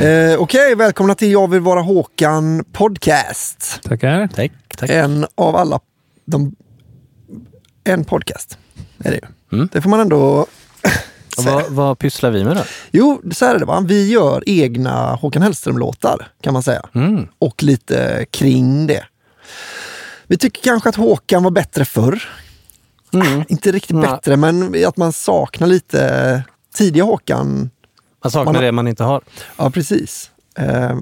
Eh, Okej, välkomna till Jag vill vara Håkan podcast. Tackar. Tack. tack. En av alla, de, en podcast är det ju. Mm. Det får man ändå vad, vad pysslar vi med då? Jo, så här är det va. Vi gör egna Håkan Hellström-låtar kan man säga. Mm. Och lite kring det. Vi tycker kanske att Håkan var bättre förr. Mm. Inte riktigt Nej. bättre, men att man saknar lite tidiga Håkan. Man saknar Man det man inte har. Ja, precis. Eh,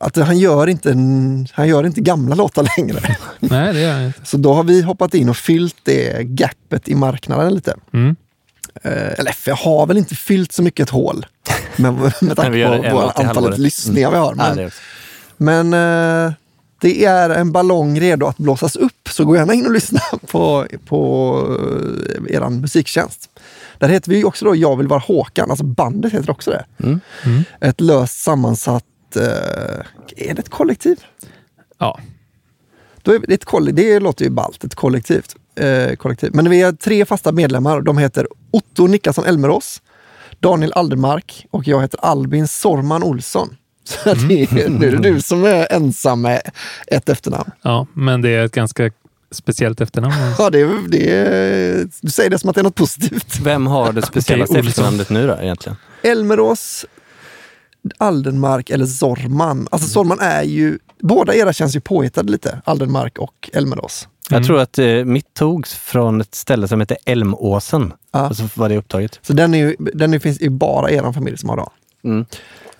att han gör, inte en, han gör inte gamla låtar längre. Nej, det gör inte. Så då har vi hoppat in och fyllt det gapet i marknaden lite. Mm. Eh, eller för jag har väl inte fyllt så mycket ett hål. Med, med tanke vi gör på i antalet halvåret. lyssningar vi har. Ja, Men, det är också. men eh, det är en ballong redo att blåsas upp. Så gå gärna in och lyssna på, på eh, eran musiktjänst. Där heter vi också då Jag vill vara Håkan. Alltså bandet heter också det. Mm. Ett löst sammansatt... Eh, är det ett kollektiv? Ja. Då är det, ett koll- det låter ju ballt, ett kollektivt. Eh, kollektiv. Men vi har tre fasta medlemmar. De heter Otto Niklasson Elmerås, Daniel Aldermark och jag heter Albin Sorman Olsson. Så det är, nu är det du som är ensam med ett efternamn. Ja, men det är ett ganska speciellt efternamn. Ja, det, är- det du säger det som att det är något positivt. Vem har det speciella Olsson. efternamnet nu då egentligen? Elmerås, Aldermark eller Zorman. Alltså Zorman är ju, båda era känns ju påhittade lite, Aldermark och Elmerås. Jag tror att eh, mitt togs från ett ställe som heter Älmåsen. Ja. Och så var det upptaget. Så den, är ju, den är, finns ju bara er familj som har då. Mm. Om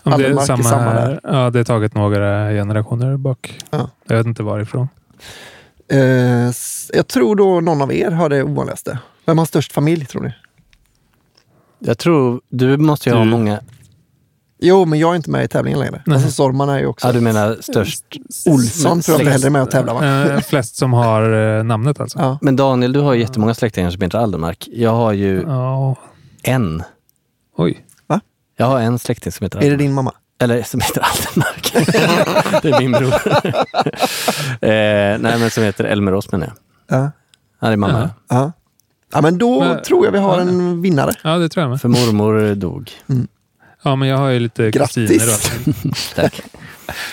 det är Aldermark är samma, samma här. där. Ja, det är taget några generationer bak. Ja. Jag vet inte varifrån. Eh, jag tror då någon av er har det ovanligaste. Vem har störst familj tror ni? Jag tror, du måste ju ha många... Jo, men jag är inte med i tävlingen längre. Nej. Alltså Sorman är ju också... Ja, du menar störst... Olsson tror jag inte heller är med och tävlar va? Eh, flest som har eh, namnet alltså. Ja. Men Daniel, du har ju jättemånga släktingar som heter Aldermark. Jag har ju Ja. en. Oj. Jag har en släkting som heter Är det Aldermark. din mamma? Eller som heter Aldermark. det är min bror. eh, nej, men som heter Elmerås menar jag. Ja. Ja, det är mamma. Ja. Ja, ja men då Men- tror jag vi har ja. en vinnare. Ja, det tror jag med. För mormor dog. Ja, men jag har ju lite Grattis. kusiner. Då. Tack.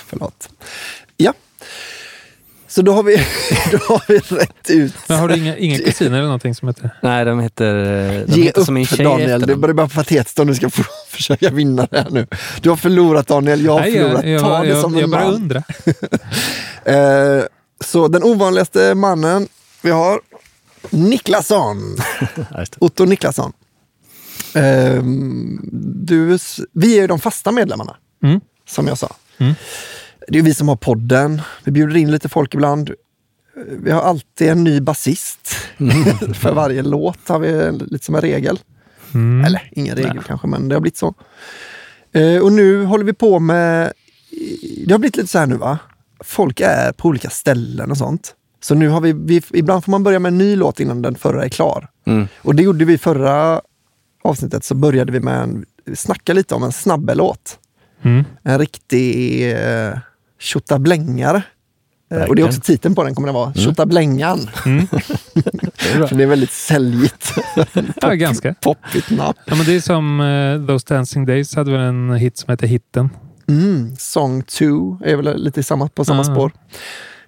Förlåt. Ja. Så då har vi, då har vi rätt ut. Men har du inga, inga kusiner eller någonting som heter? Nej, de heter, de Ge heter upp som min tjej Daniel, det börjar bara patetiskt om du ska få försöka vinna det här nu. Du har förlorat Daniel, jag har Nej, förlorat. jag, Ta jag, det jag, som jag, en bara man. undrar. Eh, så den ovanligaste mannen vi har, Niklasson. Det. Otto Niklasson. Eh, du, vi är ju de fasta medlemmarna, Mm. som jag sa. Mm. Det är vi som har podden. Vi bjuder in lite folk ibland. Vi har alltid en ny basist. Mm. För varje låt har vi lite som en regel. Mm. Eller ingen regel kanske, men det har blivit så. Eh, och nu håller vi på med... Det har blivit lite så här nu va? Folk är på olika ställen och sånt. Så nu har vi, vi... Ibland får man börja med en ny låt innan den förra är klar. Mm. Och det gjorde vi förra avsnittet, så började vi med en... Snacka lite om en snabbelåt. Mm. En riktig eh, tjottablängare. Eh, och det är också titeln på den kommer den vara. Tjottablängan. Mm. För det är väldigt säljigt. Ja, ganska. Poppigt namn. Ja, men det är som eh, Those Dancing Days hade väl en hit som heter Hitten. Mm, song 2 är väl lite samma, på samma Ah. spår.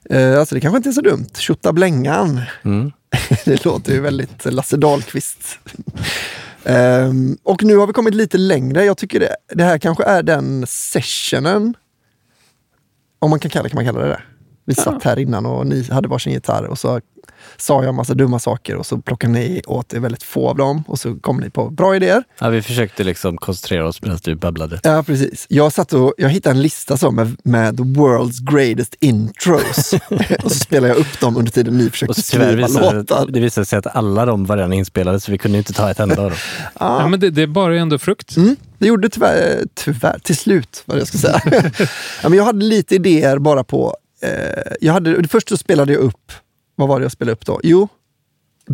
Eh, alltså det kanske inte är så dumt. Tjottablängan. Mm. det låter ju väldigt Lasse Dahlqvist. Ehm, och nu har vi kommit lite längre. Jag tycker det, det här kanske är den sessionen. Om man kan kalla, kan man kalla det det. Vi satt här innan och ni hade varsin gitarr och så sa jag en massa dumma saker och så plockade ni åt er väldigt få av dem och så kom ni på bra idéer. Ja, vi försökte liksom koncentrera oss medan du babblade. Ja, precis. Jag satt och jag hittade en lista så med, med the world's greatest intros. och så spelade jag upp dem under tiden ni försökte skriva visade låtar. det visade sig att alla de var redan inspelade så vi kunde inte ta ett enda av dem. Ja, men det, det är bara ändå frukt. Mm, det gjorde tyvärr, tyvärr, till slut, vad jag ska säga. ja, men jag hade lite idéer bara på... Eh, jag hade, först så spelade jag upp, vad var det jag spelade upp då? Jo,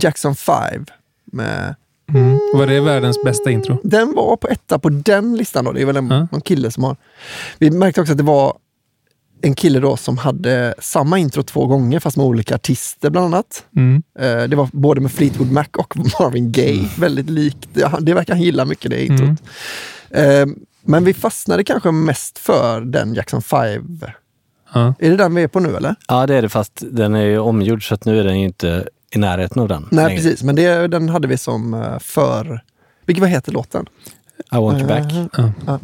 Jackson 5. Med, Mm. Var det världens bästa intro? den var på etta på den listan då. Det är väl en, Ja. någon kille som har... Vi märkte också att det var en kille då som hade samma intro två gånger fast med olika artister bland annat. Mm. Eh, Det var både med Fleetwood Mac och Marvin Gaye. Väldigt likt. Det, det verkar han gilla mycket det introt. Eh, Men vi fastnade kanske mest för den Jackson 5. Ja. Är det den vi är på nu eller? Ja, det är det, fast den är ju omgjord så att nu är den ju inte i närheten av den. Nej längre. precis, men det, den hade vi som eh, för... Vilken vad heter låten? I want you back. Ja.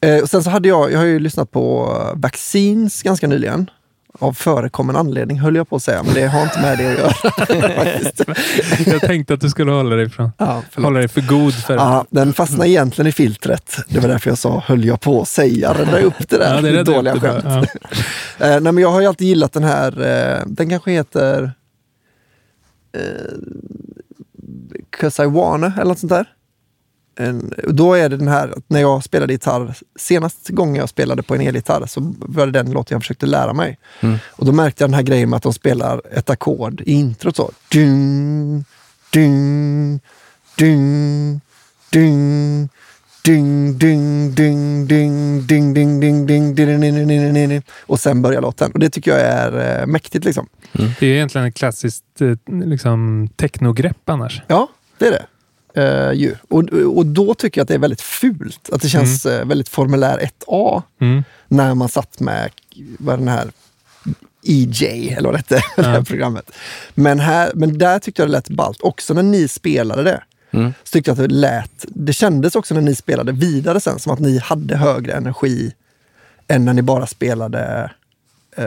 Eh, och sen så hade jag, jag har ju lyssnat på Vaccines ganska nyligen. Av förekommen anledning höll jag på att säga, men det har inte med det att göra. Jag tänkte att du skulle hålla dig, från, ja, förlåt. hålla dig för god för Ja, den fastnade egentligen i filtret. Det var därför jag sa höll jag på att säga. Rädda upp det där Ja, det dåliga det skämt. Ja. Eh, nej, men jag har ju alltid gillat den här, eh, den kanske heter eh, 'Cause I wanna eller något sånt där. En, och då är det den här, att när jag spelade gitarr, senast gången jag spelade på en elgitarr så var det den låten jag försökte lära mig. Och då märkte jag den här grejen med att de spelar ett ackord i introt så. Ding, ding, ding, ding, ding, ding, ding, ding, ding, ding, ding, ding, ding, ding, ding, ding, ding. Och sen börjar låten. Och det tycker jag är eh, mäktigt liksom. Det är egentligen ett klassiskt eh, liksom, technogrepp annars. Ja, det är det. Eh, ju. Och, och då tycker jag att det är väldigt fult. Att det känns eh, väldigt formulär 1A Mm. när man satt med vad är den här EJ, eller vad det hette, det här Ja. programmet. Men, här, men där tyckte jag det lät ballt. Också när ni spelade det. Mm. Så tyckte jag att det lät, det kändes också när ni spelade vidare sen som att ni hade högre energi än när ni bara spelade eh,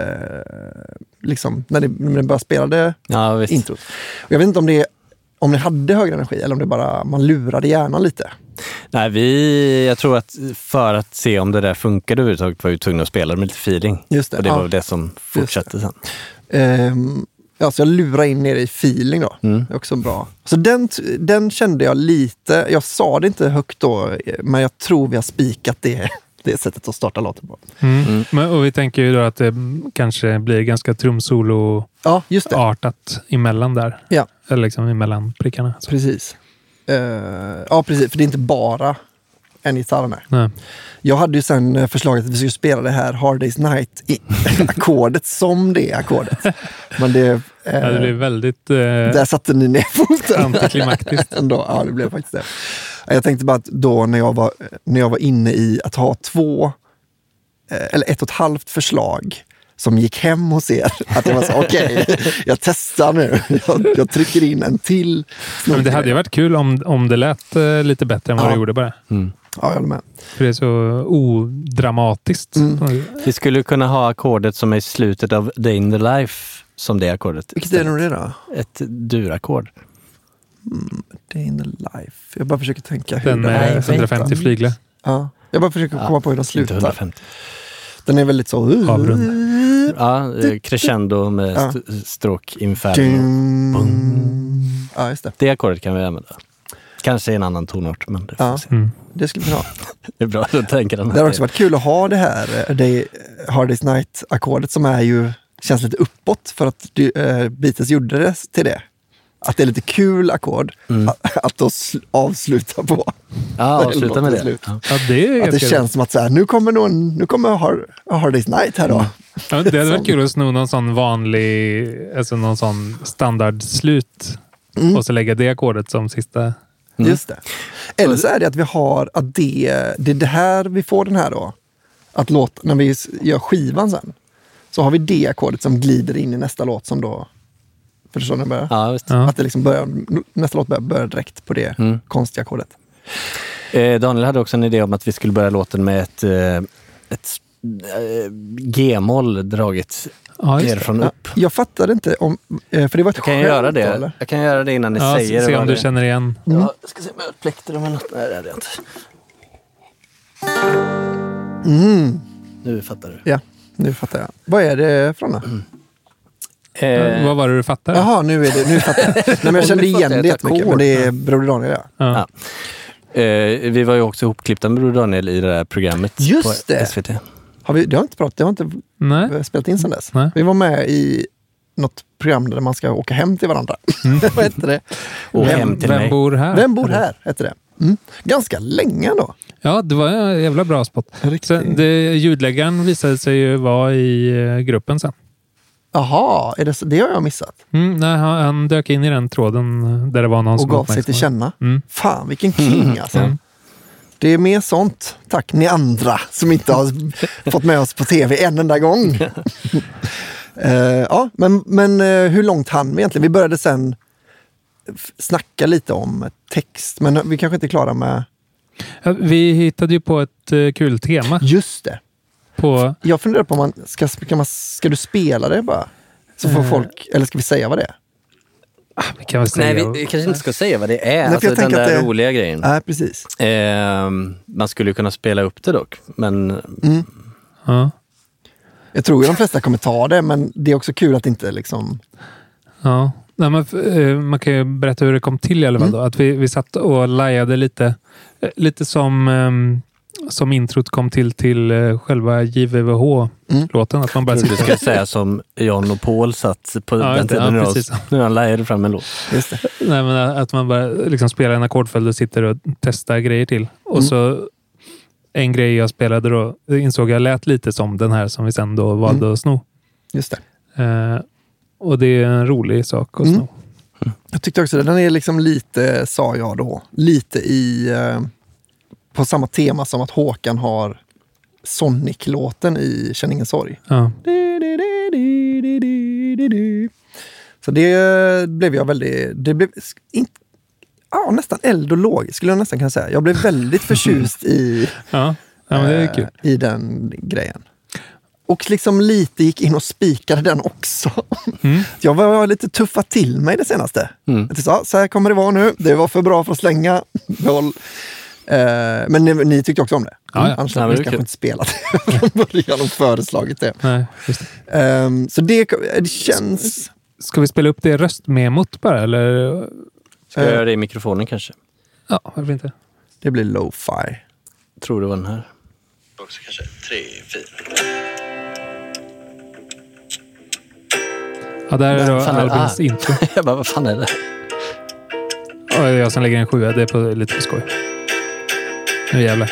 liksom, när ni, när ni bara spelade Ja, visst. introt. Och jag vet inte om det om ni hade högre energi eller om det bara man lurade hjärnan lite. Nej, vi, jag tror att för att se om det där funkade överhuvudtaget var vi tvungna att spela det med lite feeling. Just det, Och det ja. var det som fortsatte sen. Ehm, ja, så jag lurar in er i feeling då. Mm. Det är också bra. Så den, den kände jag lite, jag sa det inte högt då, men jag tror vi har spikat det, det sättet att starta låten på. Mm. Mm. Men, och vi tänker ju då att det kanske blir ganska trumsolo-artat Ja, just det. emellan där. Ja. Eller liksom emellan prickarna. Så. Precis. Eh, ja, precis. För det är inte bara en gitarr med. Nej. Jag hade ju sen eh, förslaget att vi skulle spela det här Hard Days Night i ackordet som det ackordet. Men det... eh, Ja, det blir väldigt... Eh, Där satte ni ner foten. Antiklimaktiskt. Ändå, ja, det blev faktiskt det. Jag tänkte bara att då när jag var, när jag var inne i att ha två, eh, eller ett och ett halvt förslag som gick hem hos er. Att jag var så, okej, jag testar nu. Jag, jag trycker in en till. men det hade ju varit kul om, om det lät eh, lite bättre än vad Ja. det gjorde bara. Mm. Ja, jag håller med. För det är så odramatiskt. Mm. Vi skulle kunna ha ackordet som är i slutet av Day in the Life som det ackordet. Vilket är det då? Ett durackord. Day in the life. Jag bara försöker tänka hur Den det här med 150 slutar. flyglar. Ja. Jag bara försöker komma på hur den slutar. 150. Den är väldigt så... uh, Avrunda. Ja, eh, crescendo med Ja. st- stråk inferno. Ding. Ja, just det. Det ackordet kan vi använda. Kanske i en annan tonart, men det, får Ja. vi se. Mm. Det skulle vi ha. det är bra. Då tänker han Det hade att också varit kul att ha det här eh, det Hard Day's Night-ackordet som är ju, känns lite uppåt för att du, eh, Beatles gjorde det till det. Att det är lite kul ackord Mm. att, att avsluta på. Ja, avsluta med det. slut. Ja. Ja, det är Att det känns som att så här, nu kommer någon, nu kommer Hard, Hard Day's Night här då. Ja, det hade varit kul att sno någon sån vanlig, alltså någon sån standardslut Mm. och så lägga det ackordet som sista. Just det. Eller så är det att vi har, att det, det är det här vi får den här då. Att låt, när vi gör skivan sen, så har vi det ackordet som glider in i nästa låt som då, förstår ni? vad jag menar? Ja, visst. Ja. Att det liksom börjar, nästa låt börjar, börjar direkt på det Mm. konstiga ackordet. Eh, Daniel hade också en idé om att vi skulle börja låten med ett, eh, ett eh, G-moll draget Ja, det. nerifrån Ja, upp. jag fattade inte om, eh, för det var ett Jag kan skämt göra det. eller? Jag kan göra det innan ni Ja, säger se vad om du det känner igen. Ja, jag ska se om jag har ett plektrum eller något. Nej, det hade jag inte. Mm. Nu fattar du. Ja, nu fattar jag. Vad är det från då? Eh, Vad var det du fattade? Jaha, nu är det, nu fattar jag. Nej, men jag kände igen det jättemycket, men det är Broder Daniel ja. Ja. Ja. eh, vi var ju också ihopklippta med Broder Daniel i det där programmet Just på det. SVT. Har vi, det har inte pratat, det har inte Nej. spelat in sedan dess. Nej. Vi var med i något program där man ska åka hem till varandra. Vad hette det? Och Vem- hem till Vem mig. bor här? Vem bor här? Hette det. Mm. Ganska länge då. Ja, det var en jävla bra spot. Riktigt. Sen, det, ljudläggaren visade sig ju vara i eh, gruppen sen. Jaha, det, så- det har jag missat. Mm, nej, han, han dök in i den tråden där det var någon Och gav sig till känna. Mm. Fan, vilken king alltså. Mm. Det är mer sånt. Tack ni andra som inte har fått med oss på tv en enda gång. Eh, ja, men, men eh, hur långt hann vi egentligen? Vi började sen snacka lite om text, men vi kanske inte är klara med... Vi hittade ju på ett eh, kul tema. Just det. På, Jag funderar på om man ska, ska, man, ska du spela det bara? Så får Eh. folk, eller ska vi säga vad det är? vi kan väl säga... Nej, vi, vi kanske inte ska säga vad det är. för alltså jag den tänker där det- roliga grejen. Nej, precis. Eh, man skulle ju kunna spela upp det dock. Men Mm. Ja, Jag tror ju de flesta kommer ta det, men det är också kul att inte liksom... ja. Nej, men, eh, man kan ju berätta hur det kom till i alla fall. Mm. Då. Att vi, vi satt och lajade lite. eh, Lite som, ehm, som introt kom till till eh, själva JVVH-låten. Att man bara trodde du sitter... skulle säga som John och Paul satt på Ja, den tiden Ja, när, de, lajade fram en låt. Just det. Nej, men att man bara liksom spelar en ackordföljd och sitter och testar grejer till. Och Mm. så en grej jag spelade då, insåg jag lät lite som den här som vi sen då valde Mm. att sno. Just det. Eh, och det är en rolig sak att Mm. sno. Jag tyckte också det. Den är liksom lite, sa jag då, lite i... Eh, på samma tema som att Håkan har Sonic-låten i Känn ingen sorg. Ja. Så det blev jag väldigt... Det blev in, ja, nästan eld och låg, skulle jag nästan kunna säga. Jag blev väldigt förtjust i, Ja. ja, eh, kul. i den grejen. Och liksom lite gick in och spikade den också. Mm. Jag var lite tuffa till mig det senaste. Mm. Jag sa, så här kommer det vara nu. Det var för bra för att slänga. Behåll. Eh, men ni, ni tyckte också om det? Ja, ja. Annars hade ni det kanske kul. inte spelat från början och föreslagit det. Nej, just det. Ehm, så det, det känns... Ska vi spela upp det röstmemot bara? Eller? Ska jag Eh. göra det i mikrofonen kanske? Ja, varför inte? Det blir lo-fi. Tror det var den här. Också kanske tre, fyra. Ja, där är då Fan, ah. Albins intro. jag bara, vad fan är det? Och det är jag som lägger en sjua. Det är på, lite på skoj. Nu jävlar.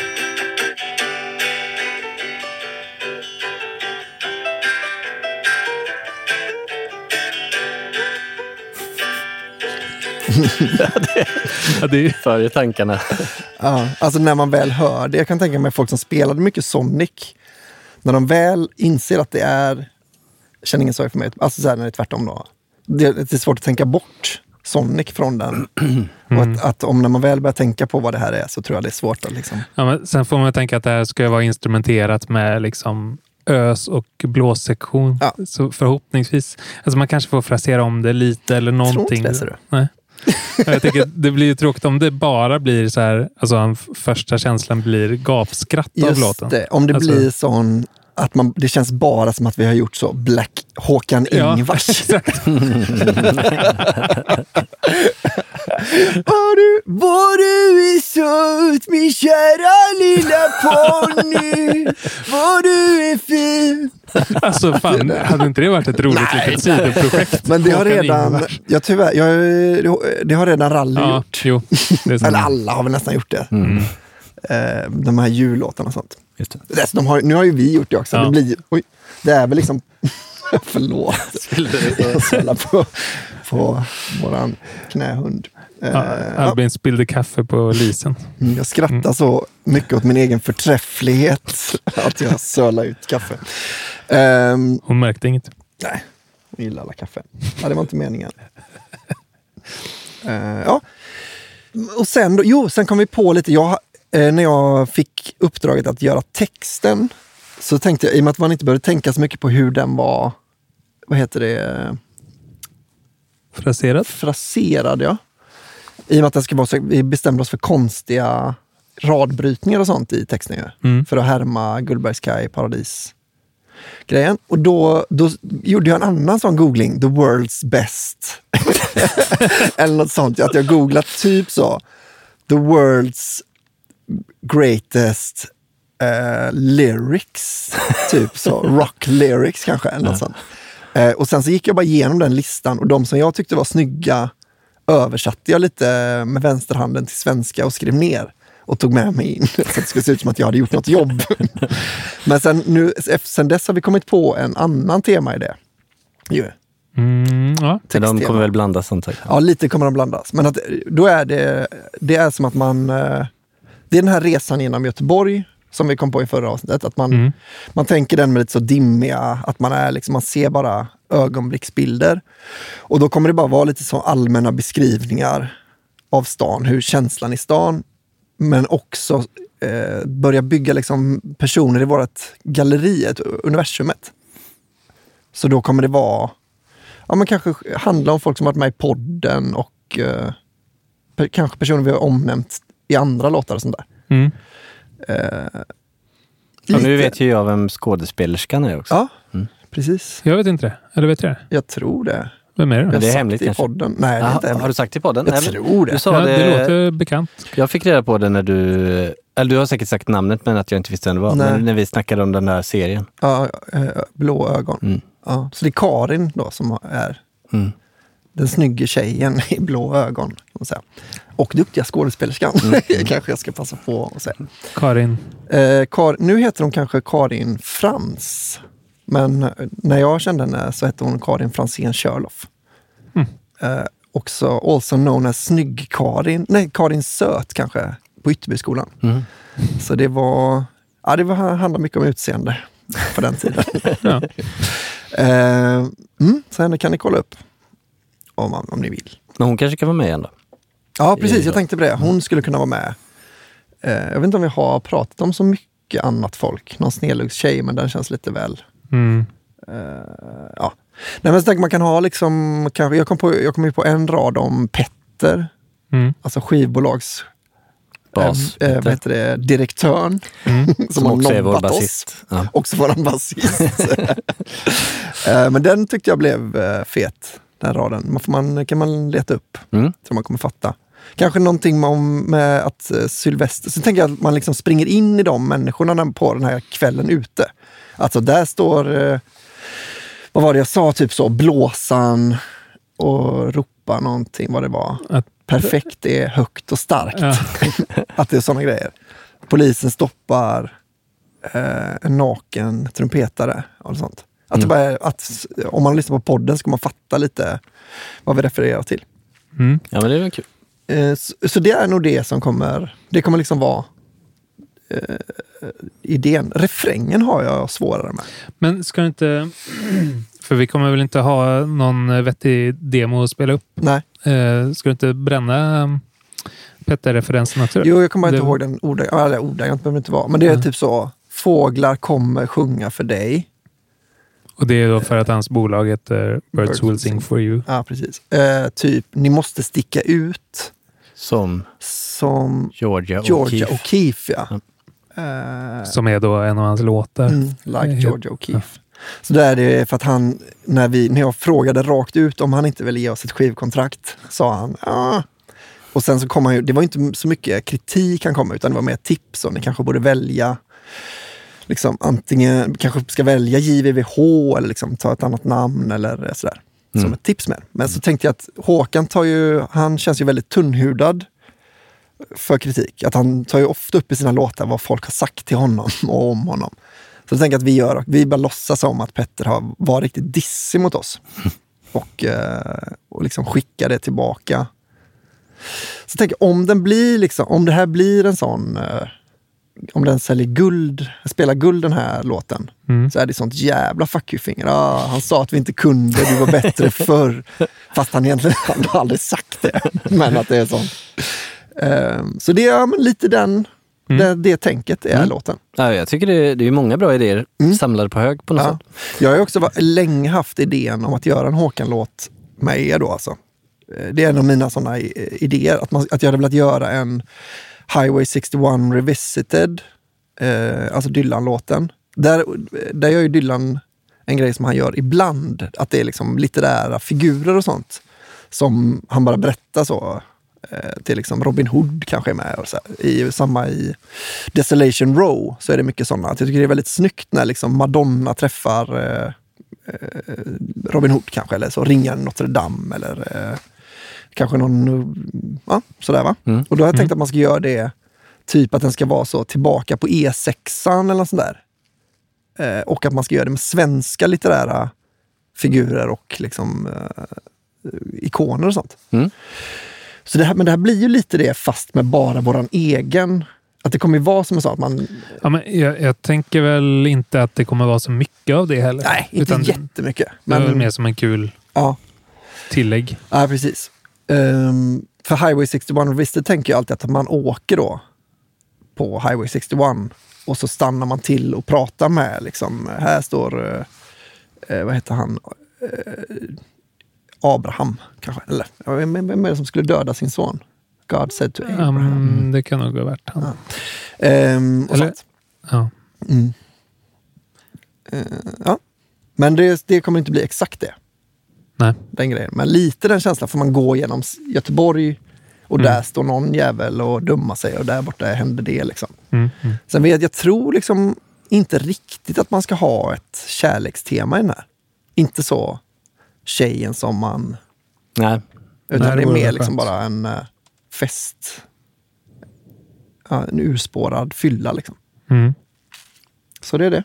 ja, det är, Följer tankarna. Ja, alltså när man väl hör det. Jag kan tänka mig folk som spelade mycket Sonic. När de väl inser att det är Känn ingen sorg för mig. Alltså så här när det är tvärtom då. Det, det är svårt att tänka bort Sonic från den. Och att, att om när man väl börjar tänka på vad det här är så tror jag det är svårt att liksom... ja, men sen får man tänka att det här ska vara instrumenterat med liksom ös och blåssektion. Ja. Så förhoppningsvis. Alltså man kanske får frasera om det lite eller Tror någonting. inte det, ser du. Nej. Jag tycker att det blir ju tråkigt om det bara blir så här, alltså första känslan blir gapskratt av Just låten. det, om det Alltså- blir sån att man, det känns bara som att vi har gjort så Black Håkan Ja, Ingvars. exakt. Var du, var du är söt min kära lilla ponny. Var du är fin. Alltså fan, hade inte det varit ett roligt litet sidoprojekt? Men det har Håkan redan, ja, tyvärr, jag, det har redan Rally Ja, gjort. jo. Eller alla har väl nästan gjort det. Mm. Eh, de här jullåtarna och sånt. Just det. De har, nu har ju vi gjort det också. Ja. Det, blir, oj, det är väl liksom... förlåt. Jag sällar på, på våran knähund. Eh, Ja, Albin spillde kaffe på lisen. Mm, Jag skrattar så mycket åt min egen förträfflighet att jag sölar ut kaffe. Ehm, Hon märkte inget. nej, jag gillar alla kaffe. Ja, det var inte meningen. Eh, ja. Och sen, då, jo, sen kom vi på lite, jag, eh, när jag fick uppdraget att göra texten så tänkte jag, i och med att man inte behövde tänka så mycket på hur den var, vad heter det, Fraserat. fraserad, ja. I och med att den ska vara så, vi bestämde oss för konstiga radbrytningar och sånt i texten. Mm. För att härma Gullbergskaj paradis grejen. Och då, då gjorde jag en annan sån googling, the world's best. Eller något sånt, att jag googlat typ så, the world's greatest eh, lyrics. Typ så, rock lyrics kanske. Eller något sånt. Eh, och sen så gick jag bara igenom den listan och de som jag tyckte var snygga översatte jag lite med vänsterhanden till svenska och skrev ner och tog med mig in så att det skulle se ut som att jag hade gjort något jobb. Men sen, nu, sen dess har vi kommit på en annan tema i det. Mm, ja. Men de kommer väl blandas antagligen. Ja, lite kommer de blandas. Men att, då är det, det är som att man... eh, Det är den här resan genom Göteborg som vi kom på i förra avsnittet. Att man, Mm. man tänker den med lite så dimmiga, att man, är liksom, man ser bara ögonblicksbilder. Och då kommer det bara vara lite så allmänna beskrivningar av stan, hur känslan i stan, men också eh, börja bygga liksom personer i vårt galleri, ett universumet. Så då kommer det vara, ja men kanske handla om folk som varit med i podden och eh, per, kanske personer vi har omnämnt i andra låtar och sånt där. Mm. Ja, nu vet ju jag vem skådespelerskan är också. Ja, Mm. precis. Jag vet inte det. Eller vet jag det? Jag tror det. Vem är det? Jag det är hemligt i kanske? podden. Nej, det inte hemligt. har du sagt till podden? Jag tror det. Du sa Ja, det, det låter bekant. Jag fick reda på det när du, eller du har säkert sagt namnet men att jag inte visste vem det var. Nej. Men när vi snackade om den där serien. Ja, eh, blå ögon. Mm. Ja, så det är Karin då som är Mm. den snygga tjejen i blå ögon. Kan man säga. Och duktiga skådespelerskan, Mm. kanske jag ska passa på att säga. Karin. Eh, Kar- nu heter hon kanske Karin Frans. Men när jag kände henne så hette hon Karin Fransén Körloff. Mm. Eh, också also known as Snygg-Karin, nej Karin Söt kanske, på Ytterbyskolan. Mm. Så det var, ja det var, handlade mycket om utseende på den tiden. Ja. eh, mm, så henne kan ni kolla upp om, om ni vill. Men hon kanske kan vara med igen då? Ja, precis. Ja. Jag tänkte på det. Hon skulle kunna vara med. Eh, jag vet inte om vi har pratat om så mycket annat folk. Någon snedluggstjej, men den känns lite väl... Mm. Ja. Nej, men så tänker man kan ha liksom... Kanske, jag, kom på, jag kom ju på en rad om Petter, Mm. alltså skivbolags... Bas. eh, eh, vad heter det? Direktören. Som, Som har också är vår basist. Ja. Också våran basist. Eh, men den tyckte jag blev eh, fet, den raden. Man man, kan man leta upp. Mm. som man kommer fatta. Kanske någonting med, om, med att eh, Sylvester, så tänker jag att man liksom springer in i de människorna på den här kvällen ute. Alltså där står, eh, vad var det jag sa, typ så, blåsan och ropa någonting, vad det var. Att, Perfekt är högt och starkt. ja. Att det är sådana grejer. Polisen stoppar eh, en naken trumpetare och sånt. Att det bara att, om man lyssnar på podden ska man fatta lite vad vi refererar till. Mm. ja, men det är väl kul. Eh, Så, det är nog det som kommer, det kommer liksom vara eh, idén. Refrängen har jag svårare med. Men ska du inte... För vi kommer väl inte ha någon vettig demo att spela upp. Nej, Eh, ska du inte bränna Petter-referensen också? jo, jag kommer inte Det- ihåg den ordagrant, eller ordagrant behöver det inte vara, men det är Ja. typ så, fåglar kommer sjunga för dig. Och det är då för att hans bolag heter Birds Will Sing For You. Ja, precis. Eh, typ, ni måste sticka ut Som som Georgia, O'Keeffe. O'Keeffe. Ja. Eh, Som är då en av hans låtar. Mm, like Georgia O'Keeffe. Så där är det för att han, när, vi, när jag frågade rakt ut om han inte ville ge oss ett skivkontrakt, sa han, ja, Och sen så kom han ju, det var inte så mycket kritik han kom med, utan det var mer tips och ni kanske borde välja liksom antingen, kanske ska välja JVVH eller liksom ta ett annat namn eller sådär. Som ett tips med. Men så tänkte jag att Håkan tar ju, han känns ju väldigt tunnhudad för kritik. Att han tar ju ofta upp i sina låtar vad folk har sagt till honom och om honom. Så jag tänker att vi gör, vi bara låtsas om att Petter har varit riktigt dissig mot oss. Och, eh, och liksom skickar det tillbaka. Så tänker om den blir liksom, om det här blir en sån eh, om den säljer guld, spelar guld den här låten, så är det sånt jävla fuck you-finger. Ah, han sa att vi inte kunde, du var bättre förr. Fast han egentligen han har aldrig sagt det. Men att det är sånt. Ehm, så det är ja, men lite den, det, det tänket är låten. Ja, jag tycker det, det är många bra idéer samlade på hög på något Ja. sätt. Jag har också varit, länge haft idén om att göra en Håkan-låt med er då alltså. Eh, Det är en av mina sådana idéer, att, man, att jag hade velat göra en Highway 61 Revisited, eh, alltså Dylan-låten. Där, där gör ju Dylan en grej som han gör ibland, att det är liksom litterära figurer och sånt. Som han bara berättar så. Eh, till liksom Robin Hood kanske är med. Och så här. I, samma i Desolation Row så är det mycket sådana. Jag tycker det är väldigt snyggt när liksom Madonna träffar eh, eh Robin Hood kanske, eller så Ringaren Notre Dame eller eh, kanske någon, ja sådär va. Och då har jag tänkt att man ska göra det, typ att den ska vara så tillbaka på E6an eller något sånt där. Eh, och att man ska göra det med svenska litterära figurer och liksom eh, ikoner och sånt. Mm. Så det här, men det här blir ju lite det fast med bara våran egen. Att det kommer ju vara som jag sa, att man... Ja, men jag, jag tänker väl inte att det kommer vara så mycket av det heller. Nej, inte Utan jättemycket. Det är väl Men, mer som en kul ja, tillägg. ja, precis. Ehm, för Highway 61 Revisited tänker jag alltid att man åker då på Highway 61 och så stannar man till och pratar med, liksom, här står, eh, eh, vad heter han, eh, Abraham kanske, eller ja, vem, vem är det som skulle döda sin son? God said to Abraham. Mm, det kan nog ha varit han. Ehm, och Eller- sånt. Ja. Ja. Men det, det kommer inte bli exakt det. Nej. den grejen. Men lite den känslan får man gå genom Göteborg och där står någon jävel och dummar sig och där borta händer det. Liksom. Mm, mm. Sen vet jag tror liksom inte riktigt att man ska ha ett kärlekstema i den här. Inte så tjejen som man... Nej. Utan Nej, det det är mer liksom bara en eh, fest. Ja, en urspårad fylla liksom. Mm. Så det är det.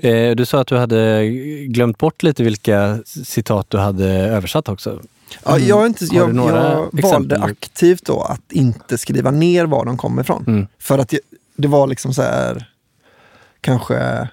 Eh, du sa att du hade glömt bort lite vilka citat du hade översatt också. Ja, jag, är inte, jag, jag valde aktivt då att inte skriva ner var de kommer ifrån. Mm. För att jag, det var liksom så här, kanske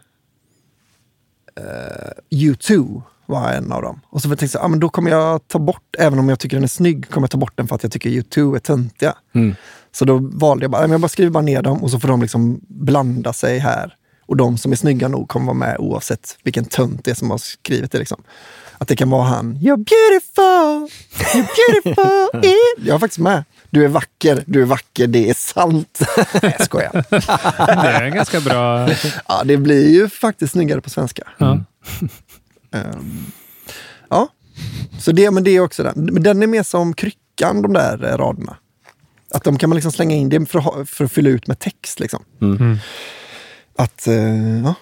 eh, U2 var en av dem. Och så tänkte jag, ah, men då kommer jag ta bort, även om jag tycker den är snygg, kommer jag ta bort den för att jag tycker U2 är töntiga. Mm. Så då valde jag bara, "Ah, men jag bara skriver bara ner dem och så får de liksom blanda sig här. Och de som är snygga nog kommer vara med oavsett vilken tönt det är som har skrivit det. Liksom. Att det kan vara han, you're beautiful, you're beautiful. jag är faktiskt med. Du är vacker, du är vacker, det är sant. Nej, jag skojar. Det är en ganska bra... Ja, det blir ju faktiskt snyggare på svenska. Ja. Ehm, ja, så det, men det är också den. Men den är mer som kryckan, de där eh, raderna. Att de kan man liksom slänga in, det är för för att fylla ut med text. Liksom. Mm. Att, eh, ja.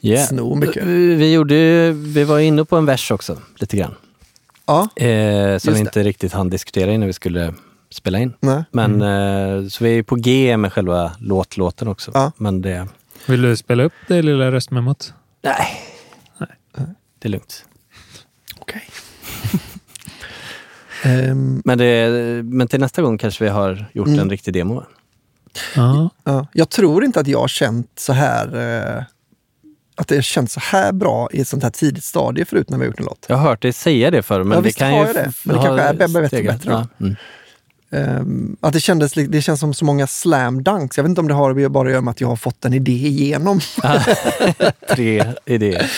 Yeah. Sno mycket. Vi, gjorde, vi var inne på en vers också, lite grann. Ja, Eh, som vi inte riktigt hann diskutera innan vi skulle spela in. nej. Men eh, så vi är på G med själva låtlåten också. Ja. Men det, Vill du spela upp det lilla röstmemot? nej. Det är lugnt. Okej. Ehm, Men, det, men till nästa gång kanske vi har gjort Mm. en riktig demo. Ja. ja. Jag tror inte att jag har känt så här eh, att det har känts så här bra i ett sånt här tidigt stadie förut när vi har gjort en låt. Jag har hört dig säga det förr, men Ja, det visst kan har ju... jag det. Men det kanske är bättre- bättre- bättre. Ja. Mm. Ehm, att det, kändes, det känns som så många slam dunks. Jag vet inte om det har bara att göra med att jag har fått en idé igenom. Tre idéer.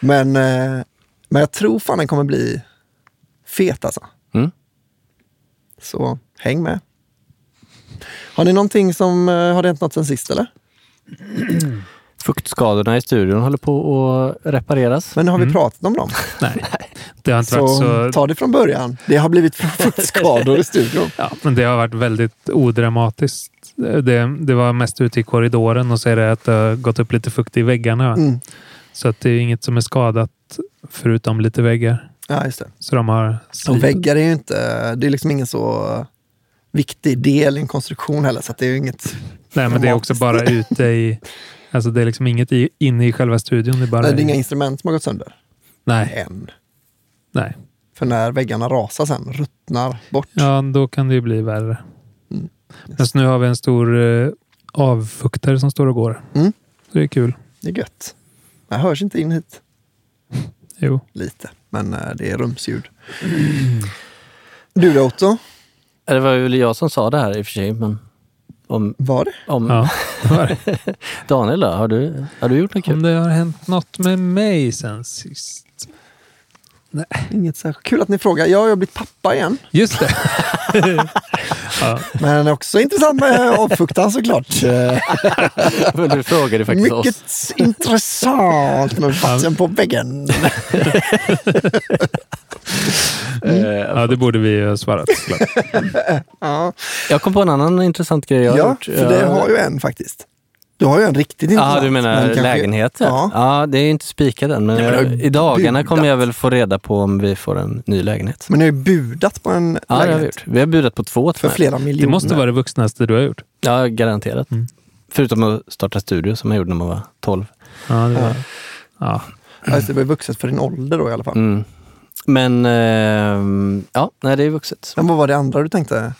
Men, eh, men jag tror fan den kommer bli fet alltså. Mm. Så häng med. Har ni någonting som, eh, har det hänt något sen sist eller? Fuktskadorna i studion håller på att repareras. Men har vi Mm. pratat om dem? Nej, det har inte Så, varit så... ta det från början. Det har blivit fuktskador i studion. Ja, men det har varit väldigt odramatiskt. Det, det var mest ute i korridoren och så är det att det har gått upp lite fukt i väggarna. Mm. Så att det är inget som är skadat förutom lite väggar. Ja, just det. Så de har Och slitit. väggar är ju inte, det är liksom ingen så viktig del i en konstruktion heller. Så att det är inget... Nej, men det är också bara ute i... Alltså det är liksom inget i, inne i själva studion. Det är bara... Nej, det är inga instrument som har gått sönder. Nej, Än. nej. För när väggarna rasar sen, ruttnar bort. Ja, då kan det ju bli värre. Mm. Men nu har vi en stor eh, avfuktare som står och går. Mm. Så det är kul. Det är gött. Jag hörs inte in hit. Jo. Lite, men eh, det är rumsljud. Du då Otto? Det var väl jag som sa det här i och för sig, men om... Var det? om Ja, det var det. Daniel då? Har du, har du gjort något Om kul? det har hänt något med mig sen sist. Inget särskilt. Kul att ni frågar. Ja, jag har blivit pappa igen. Just det. ja. Men också intressant med avfuktan såklart. Men du frågade faktiskt Mycket oss. intressant med fatsen på väggen. Eh, ja, det borde vi ju ha svarat. Ja, Jag kom på en annan intressant grej jag har ja gjort. för det har ju en faktiskt. Du har ju en riktigt intressant. Ja, du menar men kanske- lägenhet? Ja. Ja. ja, det är inte spikat än. Men, Nej, men har ju i dagarna budat. kommer jag väl få reda på om vi får en ny lägenhet. Men ni har ju budat på en Ja, det har vi lägenhet gjort. Vi har budat på två för flera miljoner. Det måste vara det vuxnaste du har gjort. Ja, garanterat. Mm. Förutom att starta studio som jag gjorde när man var 12. Ja, det var... ja. Ja, just det, var ju vuxet för din ålder då i alla fall. Mm. Men ehm, ja, nej, det är vuxet. Men vad var det andra du tänkte?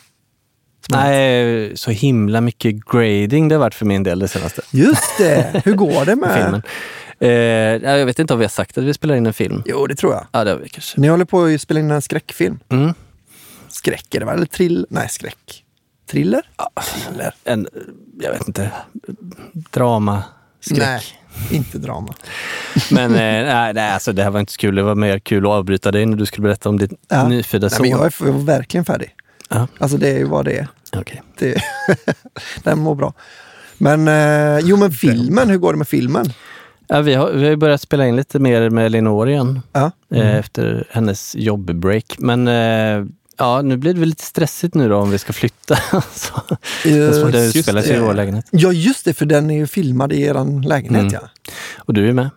Nej, så himla mycket grading det har varit för min del det senaste. Just det! Hur går det med filmen. Eh, ja, jag vet inte om vi har sagt att vi spelar in en film. Jo, det tror jag. Ja, det har vi kanske. Ni håller på att spela in en skräckfilm. Mm. Skräck är det väl? Eller trill? Nej, skräck. Thriller? Eller en, jag vet inte, drama, skräck. Nej, inte drama. Men eh, nej, nej, alltså det här var inte så kul. Det var mer kul att avbryta dig när du skulle berätta om ditt Ja. nyfödda son. jag, är, jag var verkligen färdig. Ja. Alltså det är ju vad det är. Okej. Det, den mår bra. Men, eh, jo men filmen, hur går det med filmen? Ja, vi, har, vi har börjat spela in lite mer med Elinor igen Ja. eh, efter hennes jobbbreak. Men eh, ja, nu blir det väl lite stressigt nu då om vi ska flytta. så, Eh, det utspelar sig i vår lägenhet. Ja just det, för den är ju filmad i er lägenhet Mm. ja. Och du är med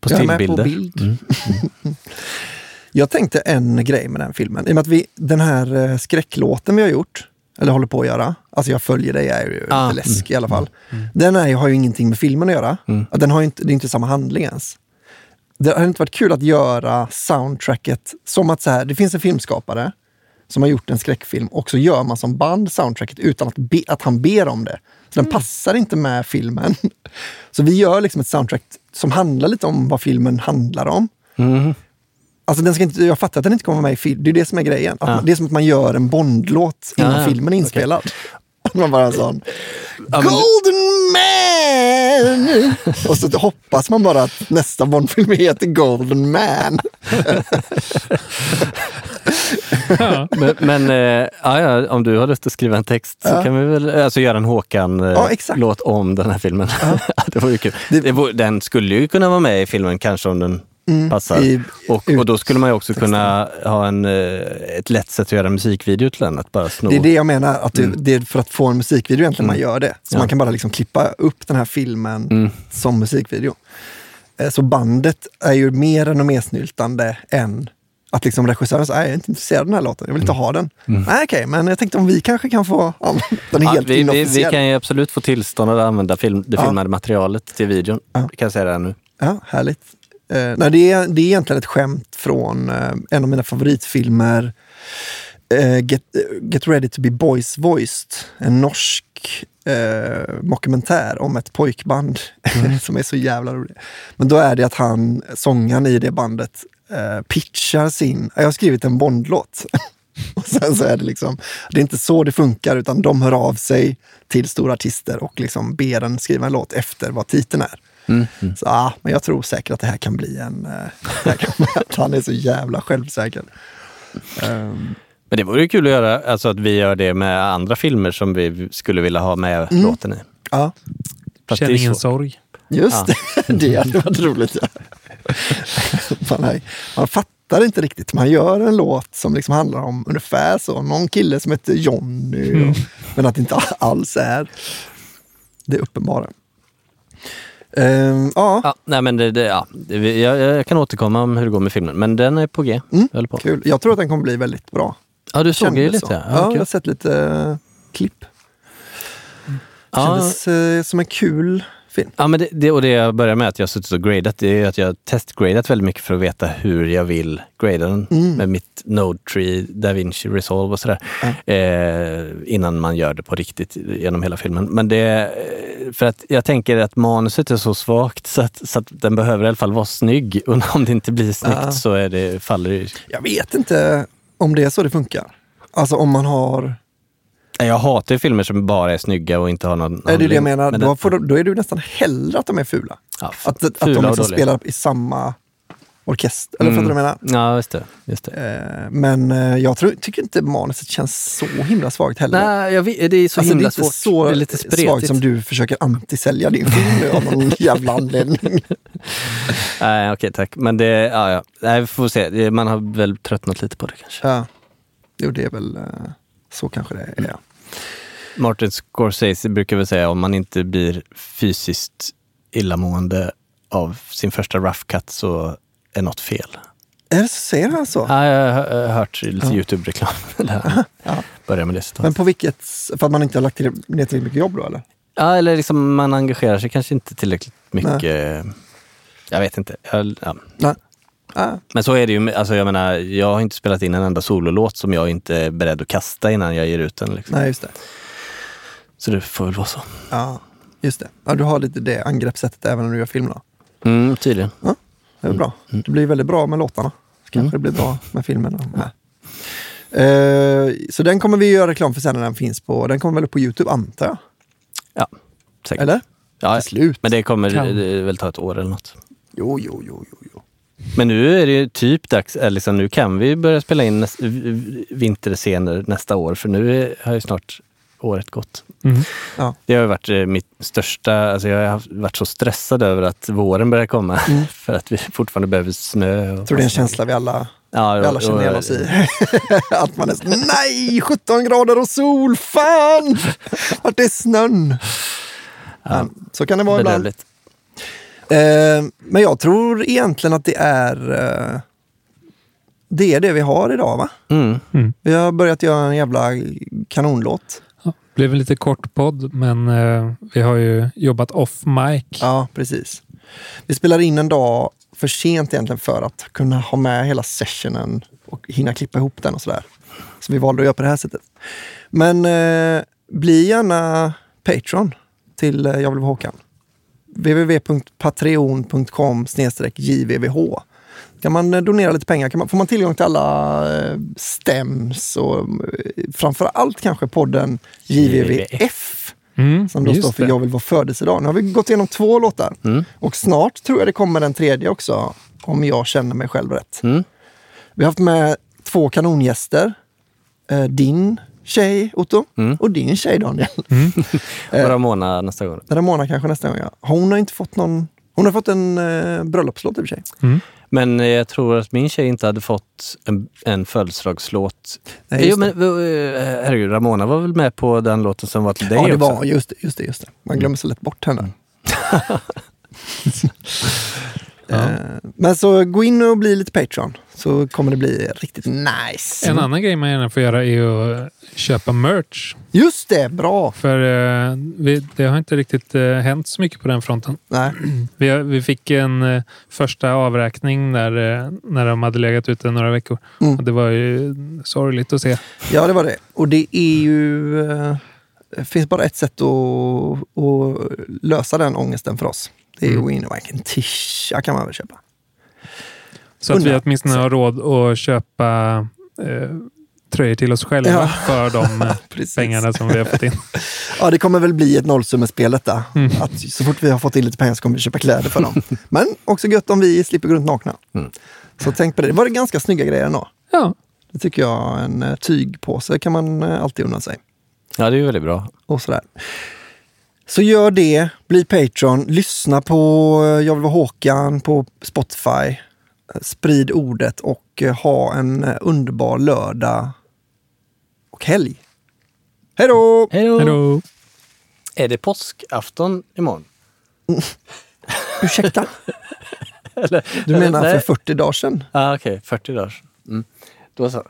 på Jag är med på stillbilder. bild. Mm. Jag tänkte en grej med den filmen. I och med att vi, den här eh, skräcklåten vi har gjort, eller håller på att göra, alltså jag följer dig, jag är ju Ah, lite läskig i alla fall. Mm. Den är, har ju ingenting med filmen att göra. Mm. Den har ju inte, det är inte samma handling ens. Det hade inte varit kul att göra soundtracket som att så här, det finns en filmskapare som har gjort en skräckfilm och så gör man som band soundtracket utan att, be, att han ber om det. Så den passar inte med filmen. Så vi gör liksom ett soundtrack som handlar lite om vad filmen handlar om. Mm. Alltså den ska inte, jag fattar att den inte kommer med i film. Det är det som är grejen. Ja. man, det är som att man gör en Bondlåt innan Ja, filmen är inspelad. Att Man bara sån Ja, men- Golden Man! Och så hoppas man bara att nästa Bondfilm heter Golden Man. Men, men eh, ja, ja, om du har lust att skriva en text så Ja. kan vi väl alltså, göra en Håkan-låt Ja, om den här filmen. det var ju kul. Det, vore- den skulle ju kunna vara med i filmen kanske om den Mm, passar. i- och, och då skulle man ju också kunna ha en, eh, ett lätt sätt att göra en musikvideo till den. Att bara sno. Det är det jag menar, att det, Mm. det är för att få en musikvideo egentligen man gör det. Så Ja. man kan bara liksom klippa upp den här filmen Mm. som musikvideo. Eh, Så bandet är ju mer renommésnyltande än att liksom regissören säger, "Nej, jag är inte intresserad av den här låten, jag vill inte ha den. Nej, okej, men jag tänkte om vi kanske kan få använda den Ja, helt vi, vi, vi kan ju absolut få tillstånd att använda film, det Ja. filmade materialet till videon. Ja. Vi kan säga det här nu. Ja, härligt. Eh, nej, det, är, det är egentligen ett skämt från eh, en av mina favoritfilmer, eh, Get, Get Ready to be Boys Voiced. En norsk eh, mockumentär om ett pojkband som är så jävla rolig. Men då är det att han, sångaren i det bandet, eh, pitchar sin, jag har skrivit en Bondlåt. Och sen så är det liksom, det är inte så det funkar utan de hör av sig till stora artister och liksom ber en skriva en låt efter vad titeln är. Mm. Mm. Så, ah, men jag tror säkert att det här kan bli en... eh, kan, att han är så jävla självsäker. Ehm, Men det vore ju kul att göra, alltså att vi gör det med andra filmer som vi skulle vilja ha med Mm. låten i. ja, Känn ingen sorg. just Ja. det. Det hade varit roligt. Ja. Man, är, man fattar inte riktigt. Man gör en låt som liksom handlar om ungefär så. Någon kille som heter Johnny. Mm. Men att det inte alls är det uppenbara. Ehm, ja, Ja, nej men det, det, ja, jag, jag kan återkomma om hur det går med filmen, men den är på G. Mm. Jag på. kul. Jag tror att den kommer bli väldigt bra. Ja, du såg ju lite. så. Ja, Ja, jag har sett lite eh, klipp. Ja. Kändes eh, som en kul film. Ja, men det, det, och det jag börjar med att jag har suttit och gradat, det är att jag har testgradat väldigt mycket för att veta hur jag vill grada den Mm. med mitt Node Tree, DaVinci Resolve och sådär. Eh, innan man gör det på riktigt genom hela filmen. Men det, eh, för att jag tänker att manuset är så svagt så att, så att den behöver i alla fall vara snygg. Och om det inte blir snyggt Ja. så är det, faller det Jag vet inte om det är så det funkar. Alltså om man har... Jag hatar filmer som bara är snygga och inte har någon Är det det jag handling. menar? Men Då, får, de- då är det ju nästan hellre att de är fula. ja, Att, att fula de och liksom spelar i samma orkester. Eller Mm. fattar du vad jag menar? Ja, just det. Just det. Eh, Men eh, jag tror, tycker inte manuset känns så himla svagt heller. Nej, jag vet, det är så alltså, det är himla svårt. så det är lite svagt spretigt. som du försöker antisälja din film nu av någon jävla anledning. Nej, okej tack. Men det, ja, ja. Nej, vi får se. Man har väl tröttnat lite på det kanske. Ja. Jo, det är väl eh, så kanske det är. Ja. Martin Scorsese brukar väl säga om man inte blir fysiskt illamående av sin första rough cut så är något fel. Är det så? Säger han så? Ja, jag har hört lite Ja. Youtube-reklam Ja. börjar med det citatet. Men på vilket... För att man inte har lagt ner tillräckligt mycket jobb då eller? Ja, eller liksom man engagerar sig kanske inte tillräckligt mycket. Jag vet inte. Jag, ja. Nej. Ah, Men så är det ju. Alltså jag menar, jag har inte spelat in en enda sololåt som jag inte är beredd att kasta innan jag ger ut den. Liksom. nej, just det. Så det får väl vara så. Ja, just det. Ja, du har lite det angreppssättet även när du gör film då. Mm, tydligen. Det är Mm. bra. Det blir väldigt bra med låtarna. Kanske det blir bra med filmen. då. Nej. Eh, så den kommer vi göra reklam för sen när den finns på, den kommer väl upp på Youtube antar jag? Ja, säkert. Eller? Ja, Till slut. men det kommer Kan. det väl ta ett år eller något. Jo, jo, jo, jo. jo. Men nu är det ju typ dags, liksom, nu kan vi börja spela in näs, v- v- vinterscener nästa år för nu är, har ju snart året gått. Mm. Ja. Det har ju varit eh, mitt största, alltså jag har varit så stressad över att våren börjar komma Mm. för att vi fortfarande behöver snö. Och Jag tror det är en känsla vi alla, Ja, vi alla och- känner igen oss i. att man är så, nej, 17 grader och sol, fan! Vart är snön? Men, så kan det vara ibland. Eh, men jag tror egentligen att det är eh, det är det vi har idag va? Mm. Vi har börjat göra en jävla kanonlåt. Blev en lite kort podd, men eh, vi har ju jobbat off mic. Ja, precis. Vi spelar in en dag för sent egentligen för att kunna ha med hela sessionen och hinna klippa ihop den och sådär. Så vi valde att göra på det här sättet. Men eh, bli gärna Patreon till eh, Jag vill vara Håkan. www.patreon.com jvvh kan man eh, donera lite pengar kan man, får man tillgång till alla eh, stems och eh, framför allt kanske podden JVVF Mm, som då står för det. Jag vill vara födelsedag. Nu har vi gått igenom två låtar Mm. och snart tror jag det kommer en tredje också om jag känner mig själv rätt. Mm. Vi har haft med två kanongäster. Eh, din tjej Otto Mm. och din tjej Daniel. Och Ramona nästa gång. Ramona kanske nästa gång. Ja. Hon har inte fått någon hon har fått en eh, bröllopslåt i och för sig. Men eh, jag tror att min tjej inte hade fått en, en födelsedagslåt. Nej, jo, men eh, herregud, Ramona var väl med på den låten som var till dig Ja, det också? var just det. Just det, just det. Man glömmer så lätt bort henne. Eh, Men så gå in och bli lite Patreon så kommer det bli riktigt nice. En annan grej man gärna får göra är att köpa merch. Just det, bra! För eh, vi, det har inte riktigt eh, hänt så mycket på den fronten. Nej. Vi, vi fick en eh, första avräkning när, eh, när de hade legat ute några veckor. Mm. Och det var ju sorgligt att se. Ja, det var det. Och det är ju... eh, Det finns bara ett sätt att, att lösa den ångesten för oss. Det är in och en tisha kan man väl köpa. Så att vi Undra. åtminstone har råd att köpa eh, tröjor till oss själva Ja. för de eh, pengarna som vi har fått in. Ja, det kommer väl bli ett nollsummespel detta. Mm. Att så fort vi har fått in lite pengar så kommer vi köpa kläder för dem. Men också gött om vi slipper gå runt nakna. Mm. Så tänk på det. Det var det ganska snygga grejer ändå. Ja, Det tycker jag. En eh, tygpåse kan man eh, alltid unna sig. Ja, det är ju väldigt bra. och sådär. Så gör det, bli Patreon, lyssna på eh, Jag vill vara Håkan på Spotify. Eh, Sprid ordet och eh, ha en underbar lördag och helg. Hej då! Hej då! Är det påskafton imorgon? Ursäkta? Eller, Du menar nej. för 40 dagar sedan? Ah, Okej, 40 dagar. Mm. Då så.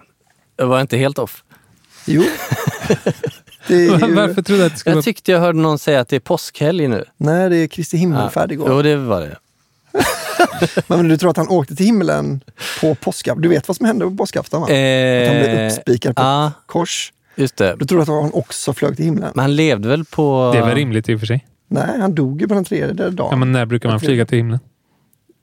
Jag var inte helt off. Jo. Ju... Varför trodde du att det skulle Jag vara... tyckte jag hörde någon säga att det är påskhelg nu. Nej, det är Kristi himmelfärd igår. Jo, det var det. Men du tror att han åkte till himlen på påskafton? Du vet vad som hände på påskafton va? Att han blev Eh, uppspikad på ett kors. just det. Du tror att han också flög till himlen? Men han levde väl på... Det är väl rimligt i och för sig. Nej, han dog ju på den tredje dagen. Ja, men när brukar man flyga till himlen?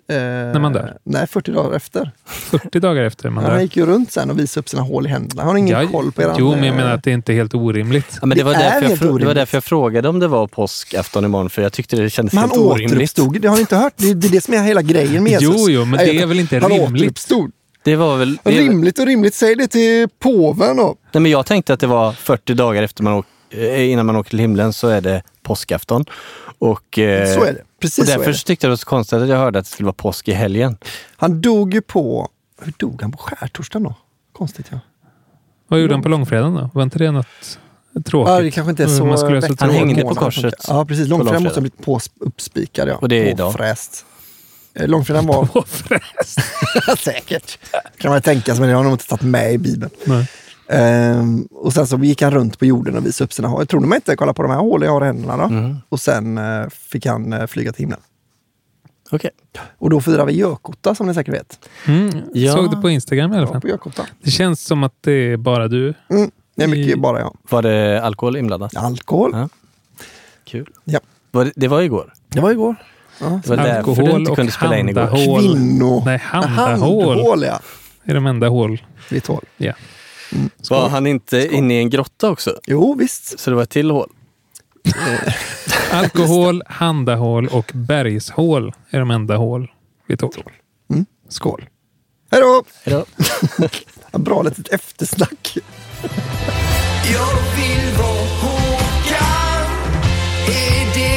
När man dör? Nej, 40 dagar efter. 40 dagar efter man Han dör. gick ju runt sen och visade upp sina hål i händerna. Har ni ingen Ja, koll på eran... Jo, men jag eh, menar att det inte är helt orimligt. Ja, men det, Det var är därför jag helt frå- det var orimligt. därför jag frågade om det var påskafton imorgon, för jag tyckte det kändes Men han helt orimligt. återuppstod. Det har ni inte hört? Det är det, är det som är hela grejen med Jesus. Jo, jo, men det är väl inte han rimligt? återuppstod. Det var väl... Det, Rimligt och rimligt. Säg det till påven då. nej, men jag tänkte att det var 40 dagar efter man åk, eh, innan man åker till himlen så är det påskafton. Och, eh, Så är det. Precis och därför det. så tyckte jag det var så konstigt att jag hörde att det skulle vara påsk i helgen. Han dog ju på... Hur dog han på skärtorsdagen då? Konstigt ja. Vad gjorde han på långfredagen då? Var inte det något tråkigt? Ja, det kanske inte är så... Man skulle så Han hängde på korset. Ja, precis. Långfredagen måste ha blivit på uppspikad. Ja. Och det är idag. Påfräst. Eh, Långfredagen var... Påfräst. Säkert. Kan man tänka sig, men jag har nog inte tagit med i Bibeln. Nej. Ehm, och sen så gick han runt på jorden och visade upp sina hål. Tror ni mig inte? Kolla på de här hålen jag har i händerna. Då. Mm. Och sen eh, fick han eh, flyga till himlen. Okej. Och då firar vi Gökotta som ni säkert vet. Mm, Ja. Såg det på Instagram i alla Ja, fall. på Gökotta. Det känns som att det är bara du. Mm. Det är mycket I- bara jag. Var det alkohol inblandat? Alkohol. Ja. Kul. Ja. Var det, det var igår. Det var igår. Ja. Det var därför du Alkohol inte och kunde spela in igår. handahål. Kvinno... Nej, handahål. Handhål, ja. är de enda hål. Vitt hål. Ja. Mm. Var han inte Skål. inne i en grotta också? Jo, visst. Så det var ett till hål? Alkohol, handahål och bergshål är de enda hål vi tog. Mm. Skål. Hej då! Hej då. Bra litet eftersnack. Jag vill vara Håkan. Är det